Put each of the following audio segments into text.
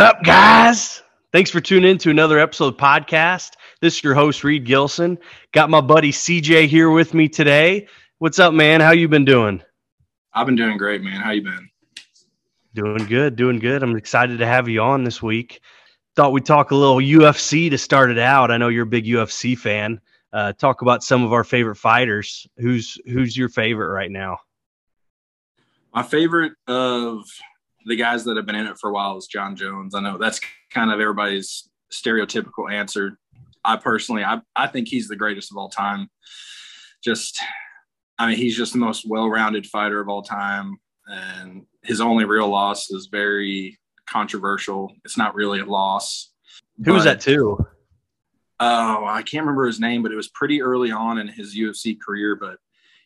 Sup, guys? Thanks for tuning in to another episode of podcast. This is your host Reid Gilson. Got my buddy CJ here with me today. What's up, man? How you been doing? I've been doing great, man. How you been? Doing good, doing good. I'm excited to have you on this week. Thought we'd talk a little UFC to start it out. I know you're a big UFC fan. Uh, talk about some of our favorite fighters. Who's who's your favorite right now? My favorite of the guys that have been in it for a while is Jon Jones. I know that's kind of everybody's stereotypical answer. I personally, I, I think he's the greatest of all time. Just, I mean, he's just the most well-rounded fighter of all time, and his only real loss is very controversial. It's not really a loss. Who was that too? Oh, I can't remember his name, but it was pretty early on in his UFC career. But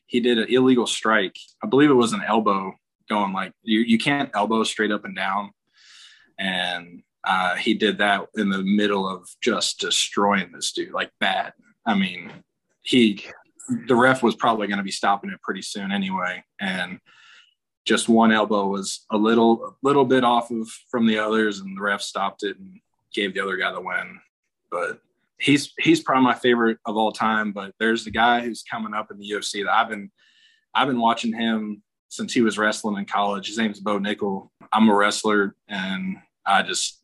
he did an illegal strike. I believe it was an elbow going like you, you can't elbow straight up and down. And uh, he did that in the middle of just destroying this dude, like bad. I mean, he, the ref was probably going to be stopping it pretty soon anyway. And just one elbow was a little, a little bit off of from the others, and the ref stopped it and gave the other guy the win. But he's he's probably my favorite of all time. But there's the guy who's coming up in the UFC that I've been I've been watching him since he was wrestling in college. His name's Bo Nickal. I'm a wrestler, and I just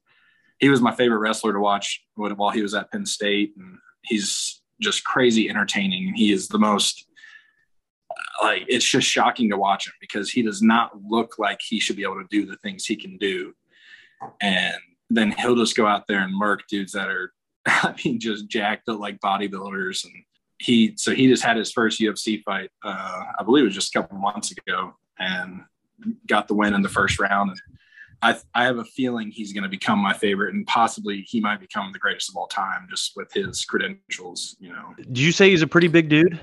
he was my favorite wrestler to watch while he was at Penn State, and he's just crazy entertaining. And he is the most like it's just shocking to watch him because he does not look like he should be able to do the things he can do, and then he'll just go out there and murk dudes that are, I mean, just jacked up like bodybuilders and he so he just had his first UFC fight. Uh, I believe it was just a couple months ago, and got the win in the first round. And I I have a feeling he's going to become my favorite, and possibly he might become the greatest of all time just with his credentials. You know. Did you say he's a pretty big dude?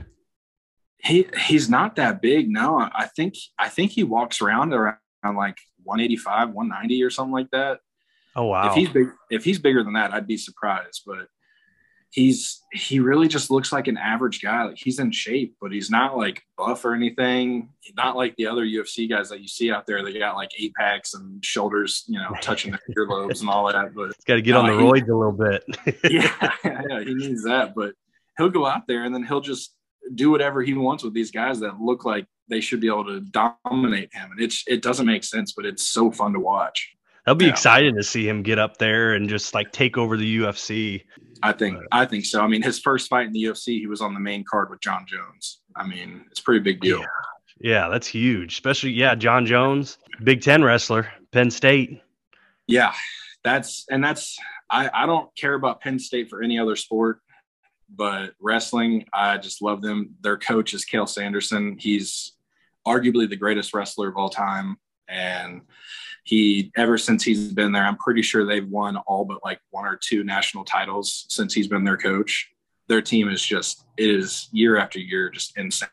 He he's not that big. No, I think I think he walks around around like 185, 190 or something like that. Oh wow! If he's big, if he's bigger than that, I'd be surprised. But he's he really just looks like an average guy. Like he's in shape, but he's not like buff or anything. Not like the other UFC guys that you see out there. They got like eight packs and shoulders, you know, touching their earlobes and all that. But he's got to get on the roids he, a little bit. yeah, yeah, he needs that. But he'll go out there and then he'll just do whatever he wants with these guys that look like they should be able to dominate him. And it's it doesn't make sense, but it's so fun to watch. That'll be yeah. exciting to see him get up there and just like take over the UFC. I think I think so. I mean, his first fight in the UFC, he was on the main card with Jon Jones. I mean, it's a pretty big deal. Yeah, yeah that's huge. Especially, yeah, Jon Jones, Big Ten wrestler, Penn State. Yeah, that's and that's I, I don't care about Penn State for any other sport, but wrestling, I just love them. Their coach is Cael Sanderson. He's arguably the greatest wrestler of all time. And he ever since he's been there i'm pretty sure they've won all but like one or two national titles since he's been their coach. Their team is just it is year after year just insane.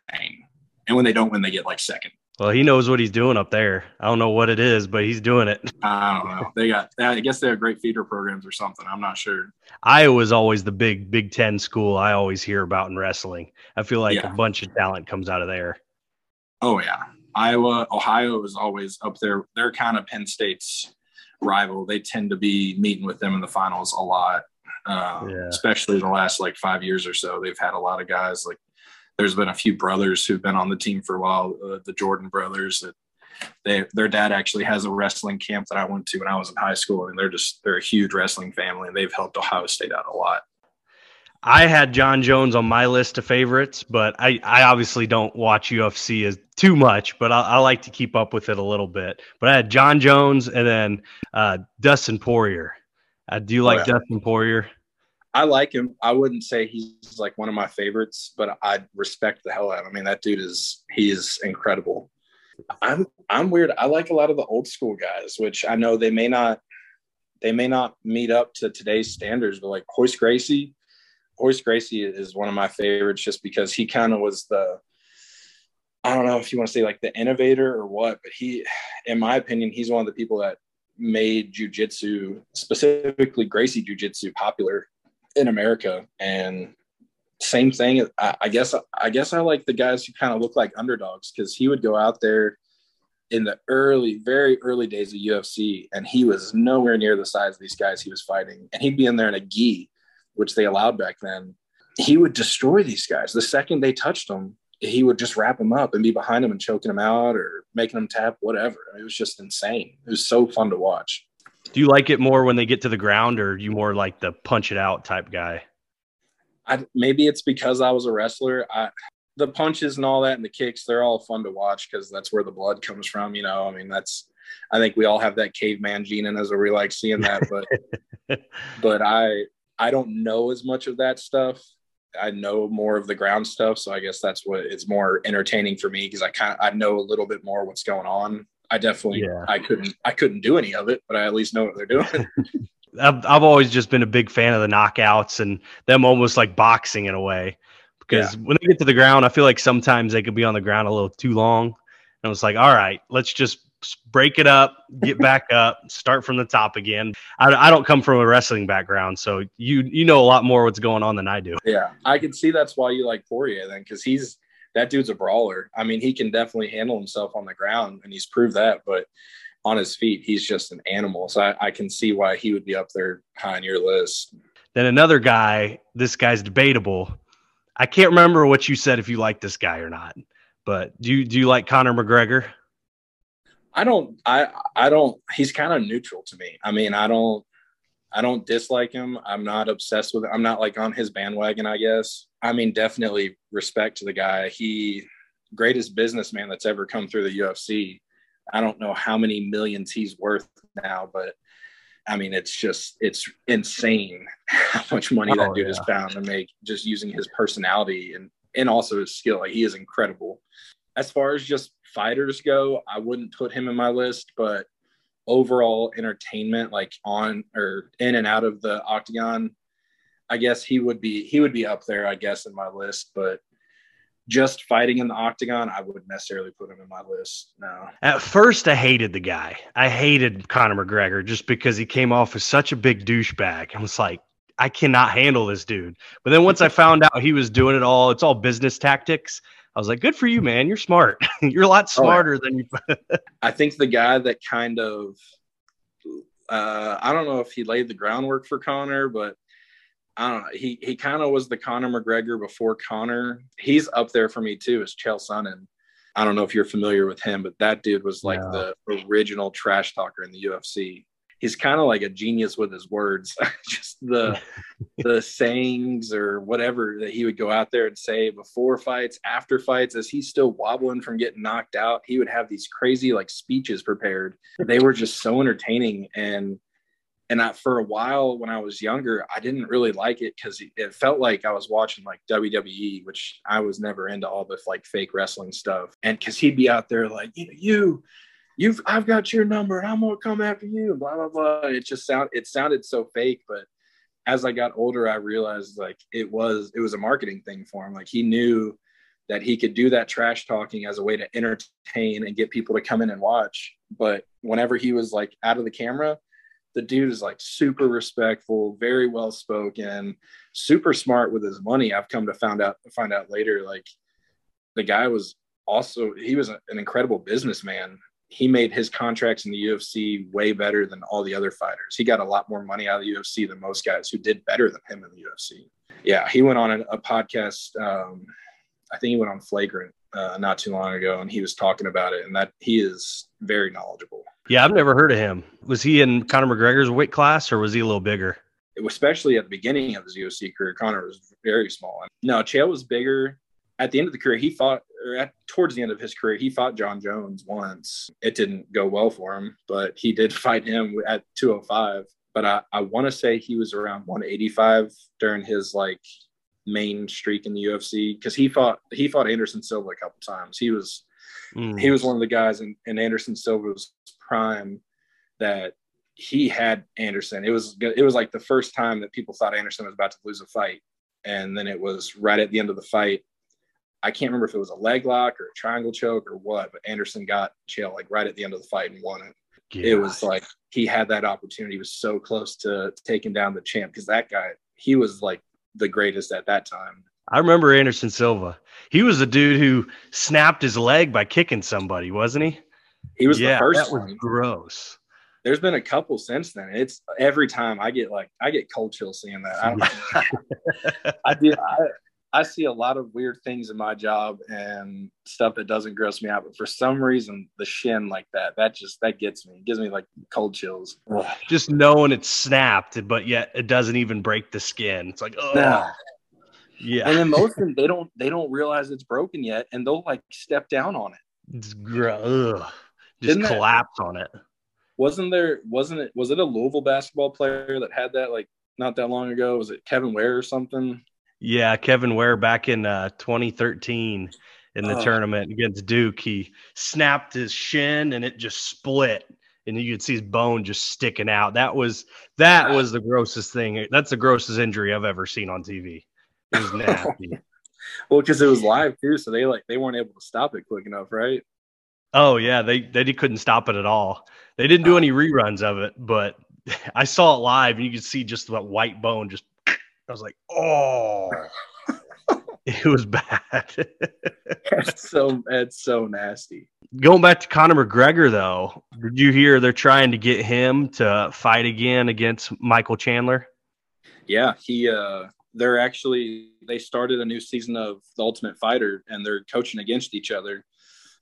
And when they don't win they get like second. Well he knows what he's doing up there. I don't know what it is but he's doing it. I don't know. They got i guess they have great feeder programs or something. I'm not sure. Iowa's always the big big ten school i always hear about in wrestling. I feel like yeah. a bunch of talent comes out of there. Oh yeah Iowa, Ohio is always up there. They're kind of Penn State's rival. They tend to be meeting with them in the finals a lot, uh, yeah. especially the last like five years or so. They've had a lot of guys like there's been a few brothers who've been on the team for a while, uh, the Jordan brothers that they their dad actually has a wrestling camp that I went to when I was in high school and they're just they're a huge wrestling family and they've helped Ohio State out a lot. I had Jon Jones on my list of favorites, but I, I obviously don't watch UFC as too much, but I, I, like to keep up with it a little bit. But I had Jon Jones and then uh, Dustin Poirier. Uh, do you like oh, yeah. Dustin Poirier? I like him. I wouldn't say he's like one of my favorites, but I respect the hell out of him. I mean, that dude is he is incredible. I'm I'm weird. I like a lot of the old school guys, which I know they may not they may not meet up to today's standards, but like Royce Gracie, Royce Gracie is one of my favorites just because he kind of was the I don't know if you want to say like the innovator or what, but he, in my opinion, he's one of the people that made jujitsu, specifically Gracie jujitsu, popular in America. And same thing, I, I guess I guess I like the guys who kind of look like underdogs because he would go out there in the early, very early days of UFC, and he was nowhere near the size of these guys he was fighting. And he'd be in there in a gi, which they allowed back then. He would destroy these guys. The second they touched him, he would just wrap them up and be behind them and choking them out or making them tap, whatever. It was just insane. It was so fun to watch. Do you like it more when they get to the ground, or you more like the punch it out type guy? I, maybe it's because I was a wrestler. I, the punches and all that and the kicks, they're all fun to watch because that's where the blood comes from. You know, I mean, that's, I think we all have that caveman gene in us where we like seeing that, but, but I, I don't know as much of that stuff. I know more of the ground stuff. So I guess that's what it's more entertaining for me because I kind of, I know a little bit more what's going on. I definitely, yeah. I couldn't, I couldn't do any of it, but I at least know what they're doing. I've, I've always just been a big fan of the knockouts and them almost like boxing in a way because yeah. when they get to the ground, I feel like sometimes they could be on the ground a little too long. And it's like, all right, let's just break it up, get back up, start from the top again. I, I, don't come from a wrestling background, so you you know a lot more what's going on than I do. Yeah, I can see that's why you like Poirier then, because he's that dude's a brawler. I mean, he can definitely handle himself on the ground, and he's proved that. But on his feet, he's just an animal. So I, I can see why he would be up there high on your list. Then another guy, this guy's debatable I can't remember what you said if you like this guy or not, but do you do you like Conor McGregor? I don't I I don't he's kind of neutral to me. I mean, I don't I don't dislike him. I'm not obsessed with it. I'm not like on his bandwagon, I guess. I mean, definitely respect to the guy. He greatest businessman that's ever come through the UFC. I don't know how many millions he's worth now, but I mean, it's just it's insane how much money oh, that dude yeah. has found to make just using his personality and and also his skill. Like, he is incredible. As far as just fighters go, I wouldn't put him in my list, but overall entertainment, like on or in and out of the octagon, I guess he would be he would be up there, I guess, in my list. But just fighting in the octagon, I wouldn't necessarily put him in my list. No. At first, I hated the guy. I hated Conor McGregor just because he came off as such a big douchebag. I was like, I cannot handle this dude. But then once I found out he was doing it all, it's all business tactics. I was like, good for you, man. You're smart. You're a lot smarter oh, than you. I think the guy that kind of, uh, I don't know if he laid the groundwork for Conor, but I don't know. He he kind of was the Conor McGregor before Conor. He's up there for me too, Is Chael Sonnen. I don't know if you're familiar with him, but that dude was like the original trash talker in the UFC. He's kind of like a genius with his words. Just the the sayings or whatever that he would go out there and say before fights, after fights, as he's still wobbling from getting knocked out, he would have these crazy like speeches prepared. They were just so entertaining and and I, for a while when I was younger, I didn't really like it because it felt like I was watching like WWE, which I was never into all this like fake wrestling stuff. And because he'd be out there like, you know, you, you've, I've got your number, and I'm gonna come after you, and blah blah blah. It just sound, it sounded so fake. But as I got older, I realized like it was, it was a marketing thing for him. Like he knew that he could do that trash talking as a way to entertain and get people to come in and watch. But whenever he was like out of the camera the dude is like super respectful, very well spoken, super smart with his money. I've come to find out find out later, like the guy was also he was an incredible businessman. He made his contracts in the UFC way better than all the other fighters. He got a lot more money out of the UFC than most guys who did better than him in the UFC. Yeah, he went on a, a podcast. Um, I think he went on Flagrant uh, not too long ago, and he was talking about it, and that he is very knowledgeable. Yeah, I've never heard of him. Was he in Conor McGregor's weight class, or was he a little bigger? Especially at the beginning of his UFC career, Conor was very small. No, Chael was bigger. At the end of the career, he fought, or at, towards the end of his career, he fought Jon Jones once. It didn't go well for him, but he did fight him at 205. But I, I want to say he was around 185 during his like main streak in the UFC because he fought he fought Anderson Silva a couple times. He was mm. he was one of the guys in, in Anderson Silva's prime that he had Anderson. It was it was like the first time that people thought Anderson was about to lose a fight, and then it was right at the end of the fight. I can't remember if it was a leg lock or a triangle choke or what, but Anderson got Chael like right at the end of the fight and won it. It was like he had that opportunity. He was so close to taking down the champ because that guy, he was like the greatest at that time. I remember Anderson Silva. He was the dude who snapped his leg by kicking somebody, wasn't he? He was yeah, the first that was one. gross. There's been a couple since then. It's every time I get like I get cold chills seeing that. I, don't, I do. I, I see a lot of weird things in my job and stuff that doesn't gross me out, but for some reason, the shin like that, that just that gets me. It gives me like cold chills. Just knowing it's snapped, but yet it doesn't even break the skin. It's like, oh, Nah. yeah, And then most of them, they don't they don't realize it's broken yet, and they'll like step down on it. it's gross. Just that- collapse on it. Wasn't there? Wasn't it? Was it a Louisville basketball player that had that like not that long ago? Was it Kevin Ware or something? Yeah, Kevin Ware back in uh, 2013 in the Oh. tournament against Duke, he snapped his shin and it just split, and you could see his bone just sticking out. That was that was the grossest thing. That's the grossest injury I've ever seen on TV. It was nasty. Well, because it was live too, so they like they weren't able to stop it quick enough, right? oh yeah, they they couldn't stop it at all. They didn't do any reruns of it, but I saw it live, and you could see just that white bone. Just I was like, oh, it was bad. It's so that's so nasty. Going back to Conor McGregor, though, did you hear they're trying to get him to fight again against Michael Chandler? Yeah, he uh they're actually they started a new season of The Ultimate Fighter and they're coaching against each other,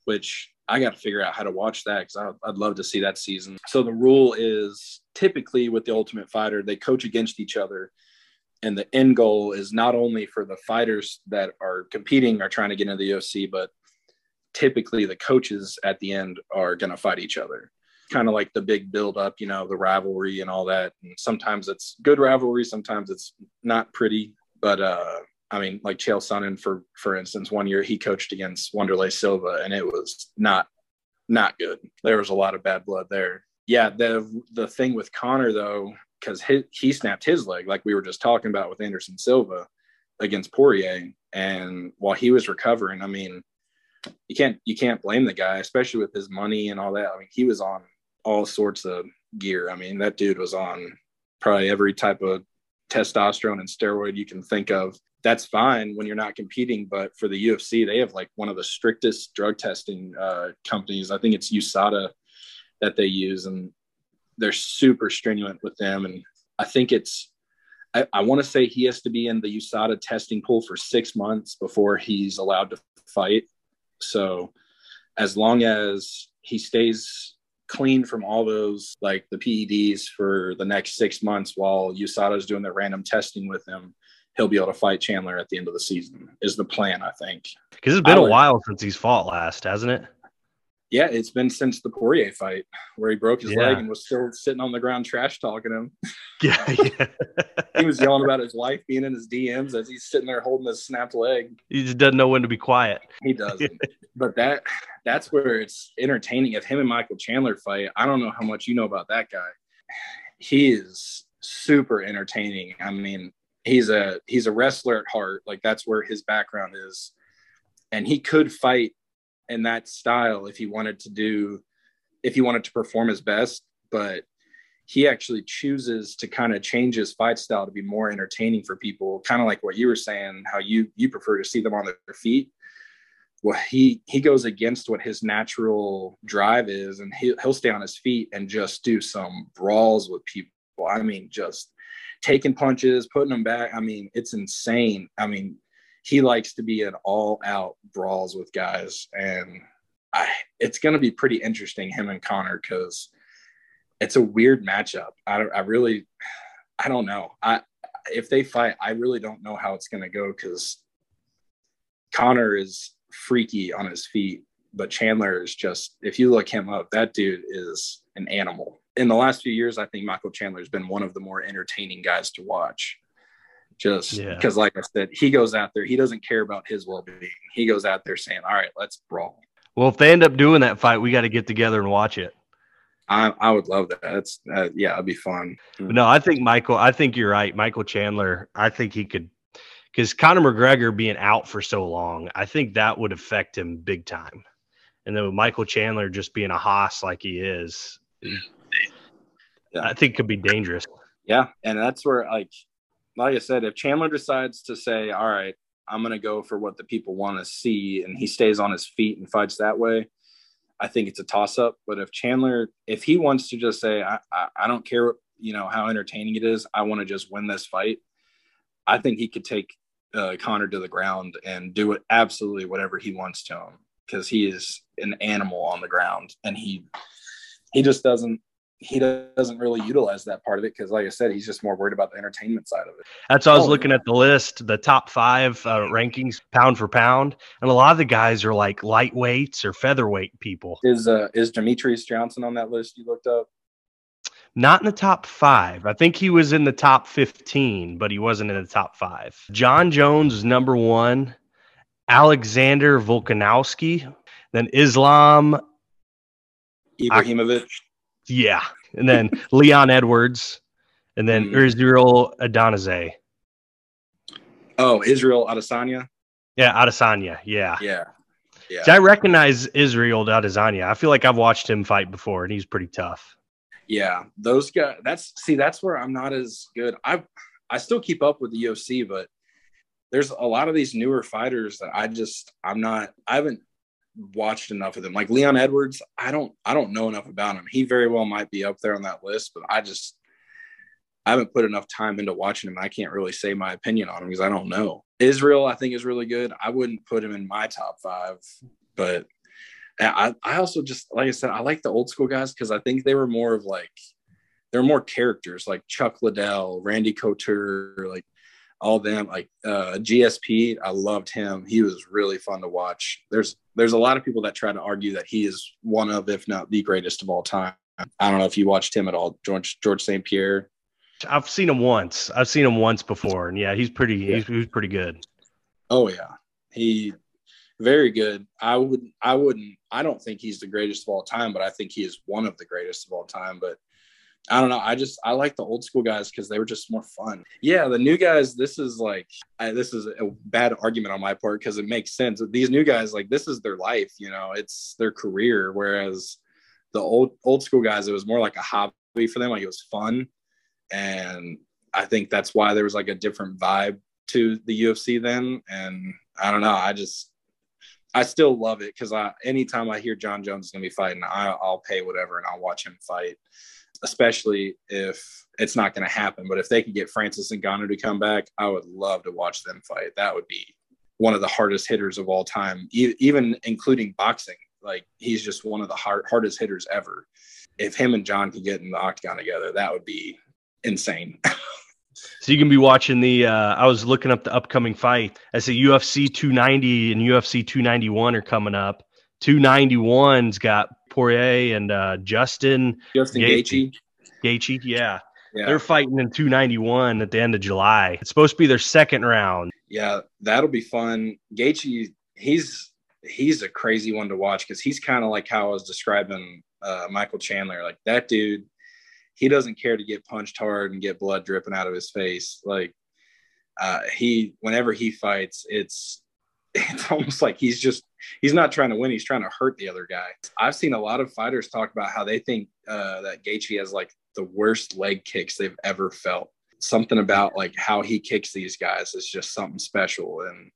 which I got to figure out how to watch that because I'd love to see that season. So the rule is typically with the Ultimate Fighter, they coach against each other. And the end goal is not only for the fighters that are competing are trying to get into the UFC, but typically the coaches at the end are going to fight each other kind of like the big build up, you know, the rivalry and all that. And sometimes it's good rivalry, sometimes it's not pretty. But uh I mean, like Chael Sonnen for for instance, one year he coached against Wanderlei Silva and it was not not good. There was a lot of bad blood there. Yeah, the the thing with Conor though, because he, snapped his leg, like we were just talking about with Anderson Silva against Poirier. And while he was recovering, I mean, you can't you can't blame the guy, especially with his money and all that. I mean, he was on all sorts of gear. I mean, that dude was on probably every type of testosterone and steroid you can think of. That's fine when you're not competing, but for the UFC, they have like one of the strictest drug testing uh, companies. I think it's USADA that they use, and they're super stringent with them. And I think it's, I, I want to say he has to be in the USADA testing pool for six months before he's allowed to fight. So as long as he stays clean from all those like the PEDs for the next six months while USADA is doing their random testing with him, he'll be able to fight Chandler at the end of the season. Is the plan, I think. Because it's been I a would- while since he's fought last, hasn't it? Yeah, it's been since the Poirier fight where he broke his Yeah. leg and was still sitting on the ground trash talking him. Yeah, yeah. He was yelling about his wife being in his DMs as he's sitting there holding his snapped leg. he just doesn't know when to be quiet. He doesn't. but that that's where it's entertaining. If him and Michael Chandler fight, I don't know how much you know about that guy. He is super entertaining. I mean, he's a he's a wrestler at heart. Like that's where his background is. And he could fight in that style if he wanted to do if he wanted to perform his best, but he actually chooses to kind of change his fight style to be more entertaining for people, kind of like what you were saying, how you you prefer to see them on their feet. Well he he goes against what his natural drive is and he, he'll stay on his feet and just do some brawls with people. I mean just taking punches putting them back. I mean it's insane. I mean he likes to be in all out brawls with guys and I, it's going to be pretty interesting him and Conor because it's a weird matchup I, I really i don't know i if they fight i really don't know how it's going to go because Conor is freaky on his feet, but Chandler is just, if you look him up, that dude is an animal. In the last few years, I think Michael Chandler has been one of the more entertaining guys to watch. Just Yeah. because, like I said, he goes out there, he doesn't care about his well being. He goes out there saying, All right, let's brawl. Well, if they end up doing that fight, we got to get together and watch it. I, I would love that. That's, uh, yeah, it'd be fun. No, I think Michael. I think you're right, Michael Chandler. I think he could, because Conor McGregor being out for so long, I think that would affect him big time. And then with Michael Chandler just being a hoss like he is, Yeah. I think could be dangerous. Yeah, and that's where like like I said, if Chandler decides to say, "All right, I'm going to go for what the people want to see," and he stays on his feet and fights that way, I think it's a toss up. But if Chandler, if he wants to just say, I, I, I don't care, you know, how entertaining it is, I want to just win this fight, I think he could take uh, Conor to the ground and do it absolutely whatever he wants to him because he is an animal on the ground and he he just doesn't he doesn't really utilize that part of it because, like I said, he's just more worried about the entertainment side of it. That's why I was oh, looking yeah. at the list, the top five uh, rankings, pound for pound, and a lot of the guys are like lightweights or featherweight people. Is uh, is Demetrious Johnson on that list you looked up? Not in the top five. I think he was in the top fifteen, but he wasn't in the top five. Jon Jones is number one. Alexander Volkanovski, then Islam Ibrahimovic. Yeah. And then Leon Edwards and then mm. Israel Adonizé. Oh, Israel Adesanya? Yeah, Adesanya. Yeah. Yeah. Yeah. See, I recognize Israel Adesanya. I feel like I've watched him fight before and he's pretty tough. Yeah. Those guys that's see, that's where I'm not as good. I I still keep up with the UFC, but there's a lot of these newer fighters that I just I'm not I haven't watched enough of them. Like Leon Edwards, I don't I don't know enough about him. He very well might be up there on that list, but I just I haven't put enough time into watching him. I can't really say my opinion on him because I don't know. Israel, I think is really good. I wouldn't put him in my top five, but I, I also just like I said, I like the old school guys because I think they were more of like they're more characters like Chuck Liddell, Randy Couture, like all them like uh, GSP. I loved him. He was really fun to watch. There's there's a lot of people that try to argue that he is one of, if not the greatest of all time. I don't know if you watched him at all, George George St. Pierre. I've seen him once. I've seen him once before, and yeah, he's pretty. Yeah. He's, he's pretty good. Oh yeah, he very good. I would. I wouldn't. I don't think he's the greatest of all time, but I think he is one of the greatest of all time. But I don't know. I just I like the old school guys because they were just more fun. Yeah, the new guys. This is like I, this is a bad argument on my part because it makes sense. These new guys, like this is their life. You know, it's their career. Whereas the old old school guys, it was more like a hobby for them. Like it was fun, and I think that's why there was like a different vibe to the UFC then. And I don't know. I just I still love it because I anytime I hear Jon Jones is gonna be fighting, I, I'll pay whatever and I'll watch him fight especially if it's not going to happen. But if they could get Francis and Ngannou to come back, I would love to watch them fight. That would be one of the hardest hitters of all time, e- even including boxing. Like he's just one of the hard, hardest hitters ever. If him and Jon could get in the octagon together, that would be insane. so you can be watching the. Uh, I was looking up the upcoming fight. I see UFC 290 and UFC 291 are coming up. 291's got Poirier and uh, Justin Justin Gaethje. Gaethje, yeah. yeah. They're fighting in 291 at the end of July. It's supposed to be their second round. Yeah, that'll be fun. Gaethje, he's he's a crazy one to watch because he's kind of like how I was describing uh, Michael Chandler. Like that dude, he doesn't care to get punched hard and get blood dripping out of his face. Like uh, he, whenever he fights, it's it's almost like he's just he's not trying to win he's trying to hurt the other guy. I've seen a lot of fighters talk about how they think uh, that Gaethje has like the worst leg kicks they've ever felt. Something about like how he kicks these guys is just something special and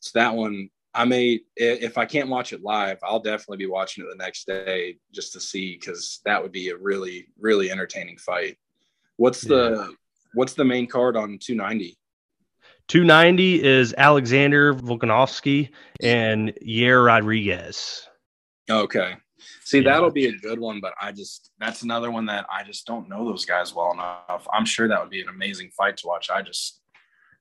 so that one i may if i can't watch it live i'll definitely be watching it the next day just to see because that would be a really really entertaining fight. What's the yeah. what's the main card on 290 290 is Alexander Volkanovski and Yair Rodriguez. Okay. See, yeah. that'll be a good one, but I just that's another one that I just don't know those guys well enough. I'm sure that would be an amazing fight to watch. I just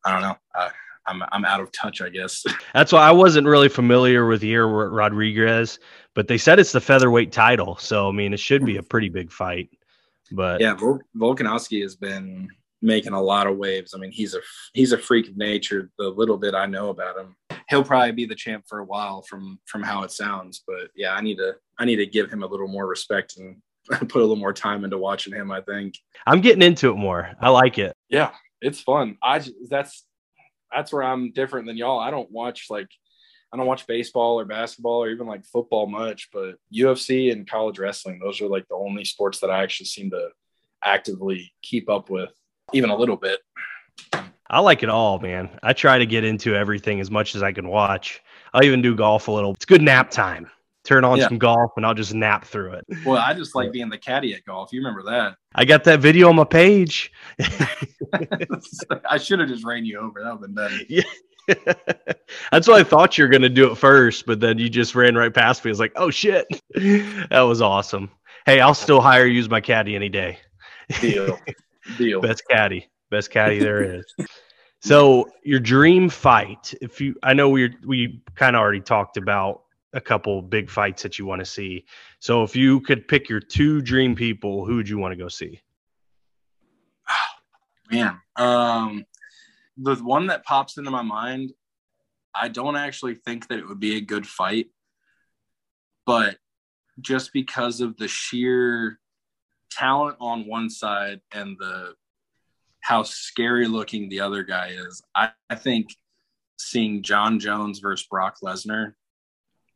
I don't know. Uh, I'm I'm out of touch, I guess. That's why I wasn't really familiar with Yair Rodriguez, but they said it's the featherweight title, so I mean it should be a pretty big fight. But yeah, Vol- Volkanovski has been making a lot of waves. I mean, he's a he's a freak of nature. The little bit I know about him, he'll probably be the champ for a while from from how it sounds. But yeah, I need to I need to give him a little more respect and put a little more time into watching him. I think I'm getting into it more. I like it. Yeah, it's fun. I that's that's where I'm different than y'all. I don't watch like I don't watch baseball or basketball or even like football much, but UFC and college wrestling, those are like the only sports that I actually seem to actively keep up with even a little bit. I like it all, man. I try to get into everything as much as I can watch. I'll even do golf a little. It's good nap time turn on Yeah. some golf, and I'll just nap through it. Well, I just like being the caddy at golf. You remember that? I got that video on my page. I should have just ran you over. That would have been better. That's what I thought you were gonna do it first, but then you just ran right past me. I was like, oh shit. That was awesome. Hey, I'll still hire you as my caddy any day. Deal. Deal. Best caddy. Best caddy there is. So your dream fight, if you I know we we kind of already talked about a couple big fights that you want to see. So if you could pick your two dream people, who would you want to go see? Man, um, the one that pops into my mind, I don't actually think that it would be a good fight, but just because of the sheer talent on one side and the how scary looking the other guy is, I, I think seeing Jon Jones versus Brock Lesnar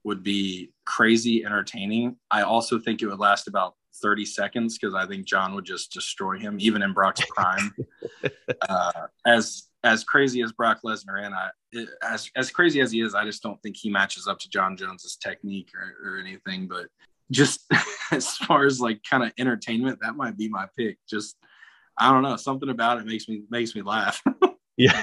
would be crazy entertaining. I also think it would last about 30 seconds because I think Jon would just destroy him, even in Brock's prime. uh, as as crazy as Brock Lesnar and I, as as crazy as he is, I just don't think he matches up to Jon Jones's technique or, or anything. But just as far as like kind of entertainment, that might be my pick. Just I don't know, something about it makes me makes me laugh. yeah,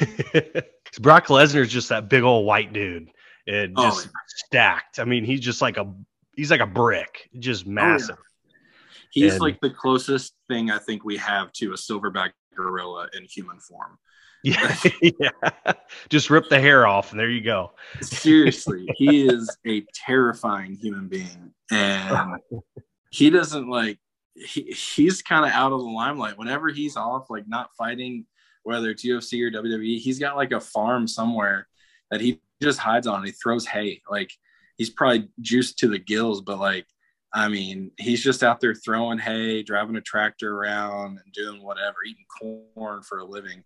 Brock Lesnar is just that big old white dude. It Oh, just stacked. I mean, he's just like a he's like a brick, just oh, massive. He's And- like the closest thing I think we have to a silverback gorilla in human form. Yeah. Just rip the hair off and there you go. Seriously, he is a terrifying human being. And he doesn't like he, he's kind of out of the limelight whenever he's off like not fighting whether it's UFC or WWE he's got like a farm somewhere that he just hides on he throws hay like he's probably juiced to the gills but like I mean he's just out there throwing hay driving a tractor around and doing whatever eating corn for a living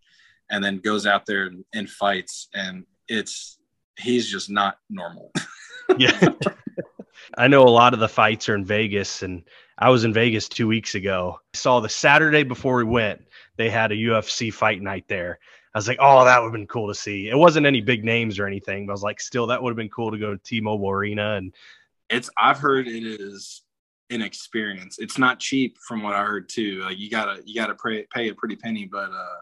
and then goes out there and, and fights and it's he's just not normal Yeah. I know a lot of the fights are in Vegas and I was in Vegas two weeks ago. I saw the Saturday before we went, they had a UFC fight night there. I was like, oh, that would have been cool to see. It wasn't any big names or anything, but I was like, still, that would have been cool to go to T Mobile Arena. And it's I've heard it is an experience. It's not cheap from what I heard too. Like you gotta you gotta pay pay a pretty penny, but uh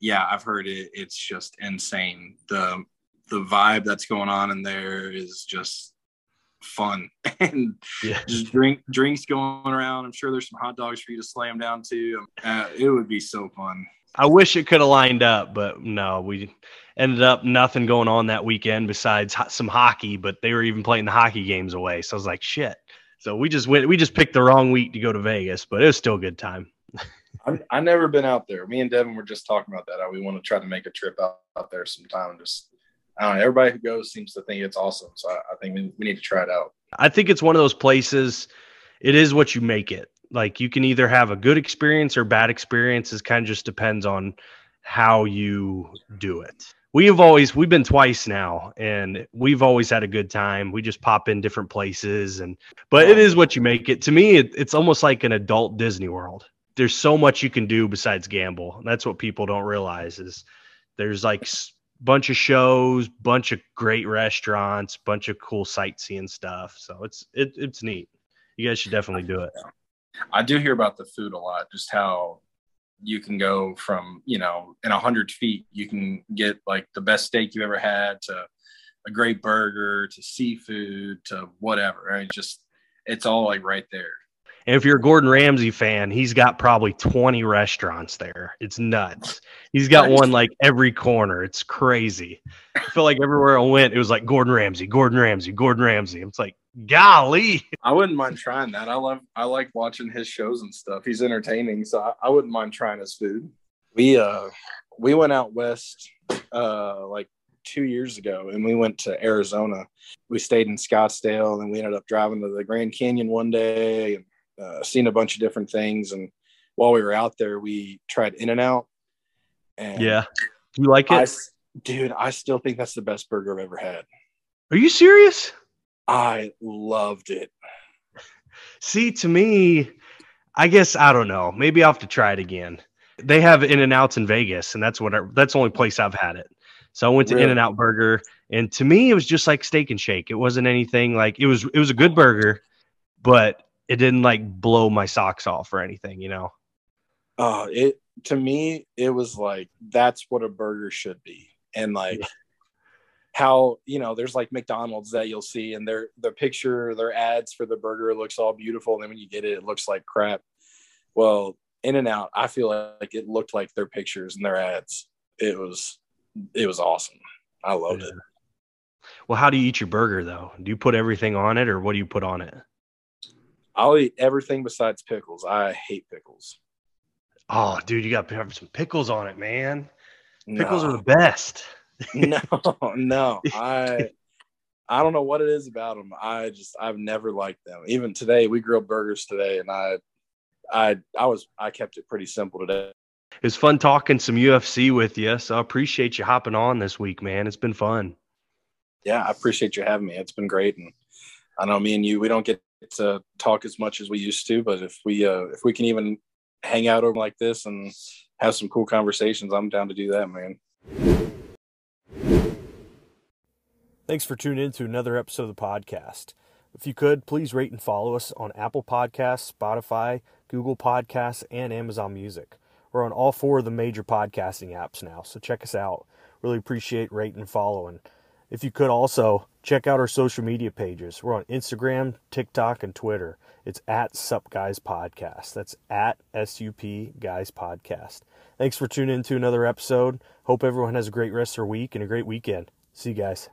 yeah, I've heard it. It's just insane. The the vibe that's going on in there is just fun and yeah. just drink drinks going around. I'm sure there's some hot dogs for you to slam down too. Uh, it would be so fun. I wish it could have lined up, but no, we ended up nothing going on that weekend besides some hockey, but they were even playing the hockey games away. So I was like, shit. So we just went, we just picked the wrong week to go to Vegas, but it was still a good time. I've, I've never been out there. Me and Devin were just talking about that. We want to try to make a trip out, out there sometime. Just, I don't know. Everybody who goes seems to think it's awesome. So I, I think we, we need to try it out. I think it's one of those places. It is what you make it. Like you can either have a good experience or bad experience. It kind of just depends on how you do it. We have always we've been twice now, and we've always had a good time. We just pop in different places, and but it is what you make it. To me, it, it's almost like an adult Disney World. There's so much you can do besides gamble. That's what people don't realize is there's like s- bunch of shows, bunch of great restaurants, bunch of cool sightseeing stuff. So it's it, it's neat. You guys should definitely do it. I do hear about the food a lot, just how you can go from, you know, in a hundred feet, you can get like the best steak you ever had to a great burger to seafood to whatever. Right? Just it's all like right there. And if you're a Gordon Ramsay fan, he's got probably 20 restaurants there. It's nuts. He's got one like every corner. It's crazy. I feel like everywhere I went, it was like Gordon Ramsay, Gordon Ramsay, Gordon Ramsay. It's like, golly. I wouldn't mind trying that. I love I like watching his shows and stuff. He's entertaining, so I, I wouldn't mind trying his food. We uh we went out west uh like two years ago and we went to Arizona. We stayed in Scottsdale and we ended up driving to the Grand Canyon one day and uh, seen a bunch of different things. And while we were out there, we tried In and Out. And Yeah. You like it? s- dude, I still think that's the best burger I've ever had. Are you serious? I loved it. See, to me, I guess I don't know. Maybe I'll have to try it again. They have In and Outs in Vegas, and that's what I, that's the only place I've had it. So I went to Really? In and Out Burger, And to me, it was just like Steak and Shake. It wasn't anything like it was. It was a good burger, but it didn't like blow my socks off or anything. You know. Uh, it to me, it was like that's what a burger should be, and like. Yeah. How you know there's like McDonald's that you'll see and their the picture their ads for the burger looks all beautiful and then when you get it it looks like crap. Well, In and Out, I feel like it looked like their pictures and their ads. It was it was awesome. I loved yeah. it. Well, how do you eat your burger though? Do you put everything on it or what do you put on it? I'll eat everything besides pickles. I hate pickles. Oh, dude, you got to have some pickles on it, man. Pickles no. are the best. no, no. I I don't know what it is about them. I just I've never liked them. Even today, we grilled burgers today, and I I I was I kept it pretty simple today. It was fun talking some UFC with you. So I appreciate you hopping on this week, man. It's been fun yeah, I appreciate you having me. It's been great, and I know me and you we don't get to talk as much as we used to, but if we uh, if we can even hang out over like this and have some cool conversations, I'm down to do that, man. Thanks for tuning in to another episode of the podcast. If you could, please rate and follow us on Apple Podcasts, Spotify, Google Podcasts, and Amazon Music. We're on all four of the major podcasting apps now, so check us out. Really appreciate rating and following. If you could also check out our social media pages. We're on Instagram, TikTok, and Twitter. It's at Sup Guys Podcast. That's at SUP Guys Podcast. Thanks for tuning in to another episode. Hope everyone has a great rest of their week and a great weekend. See you guys.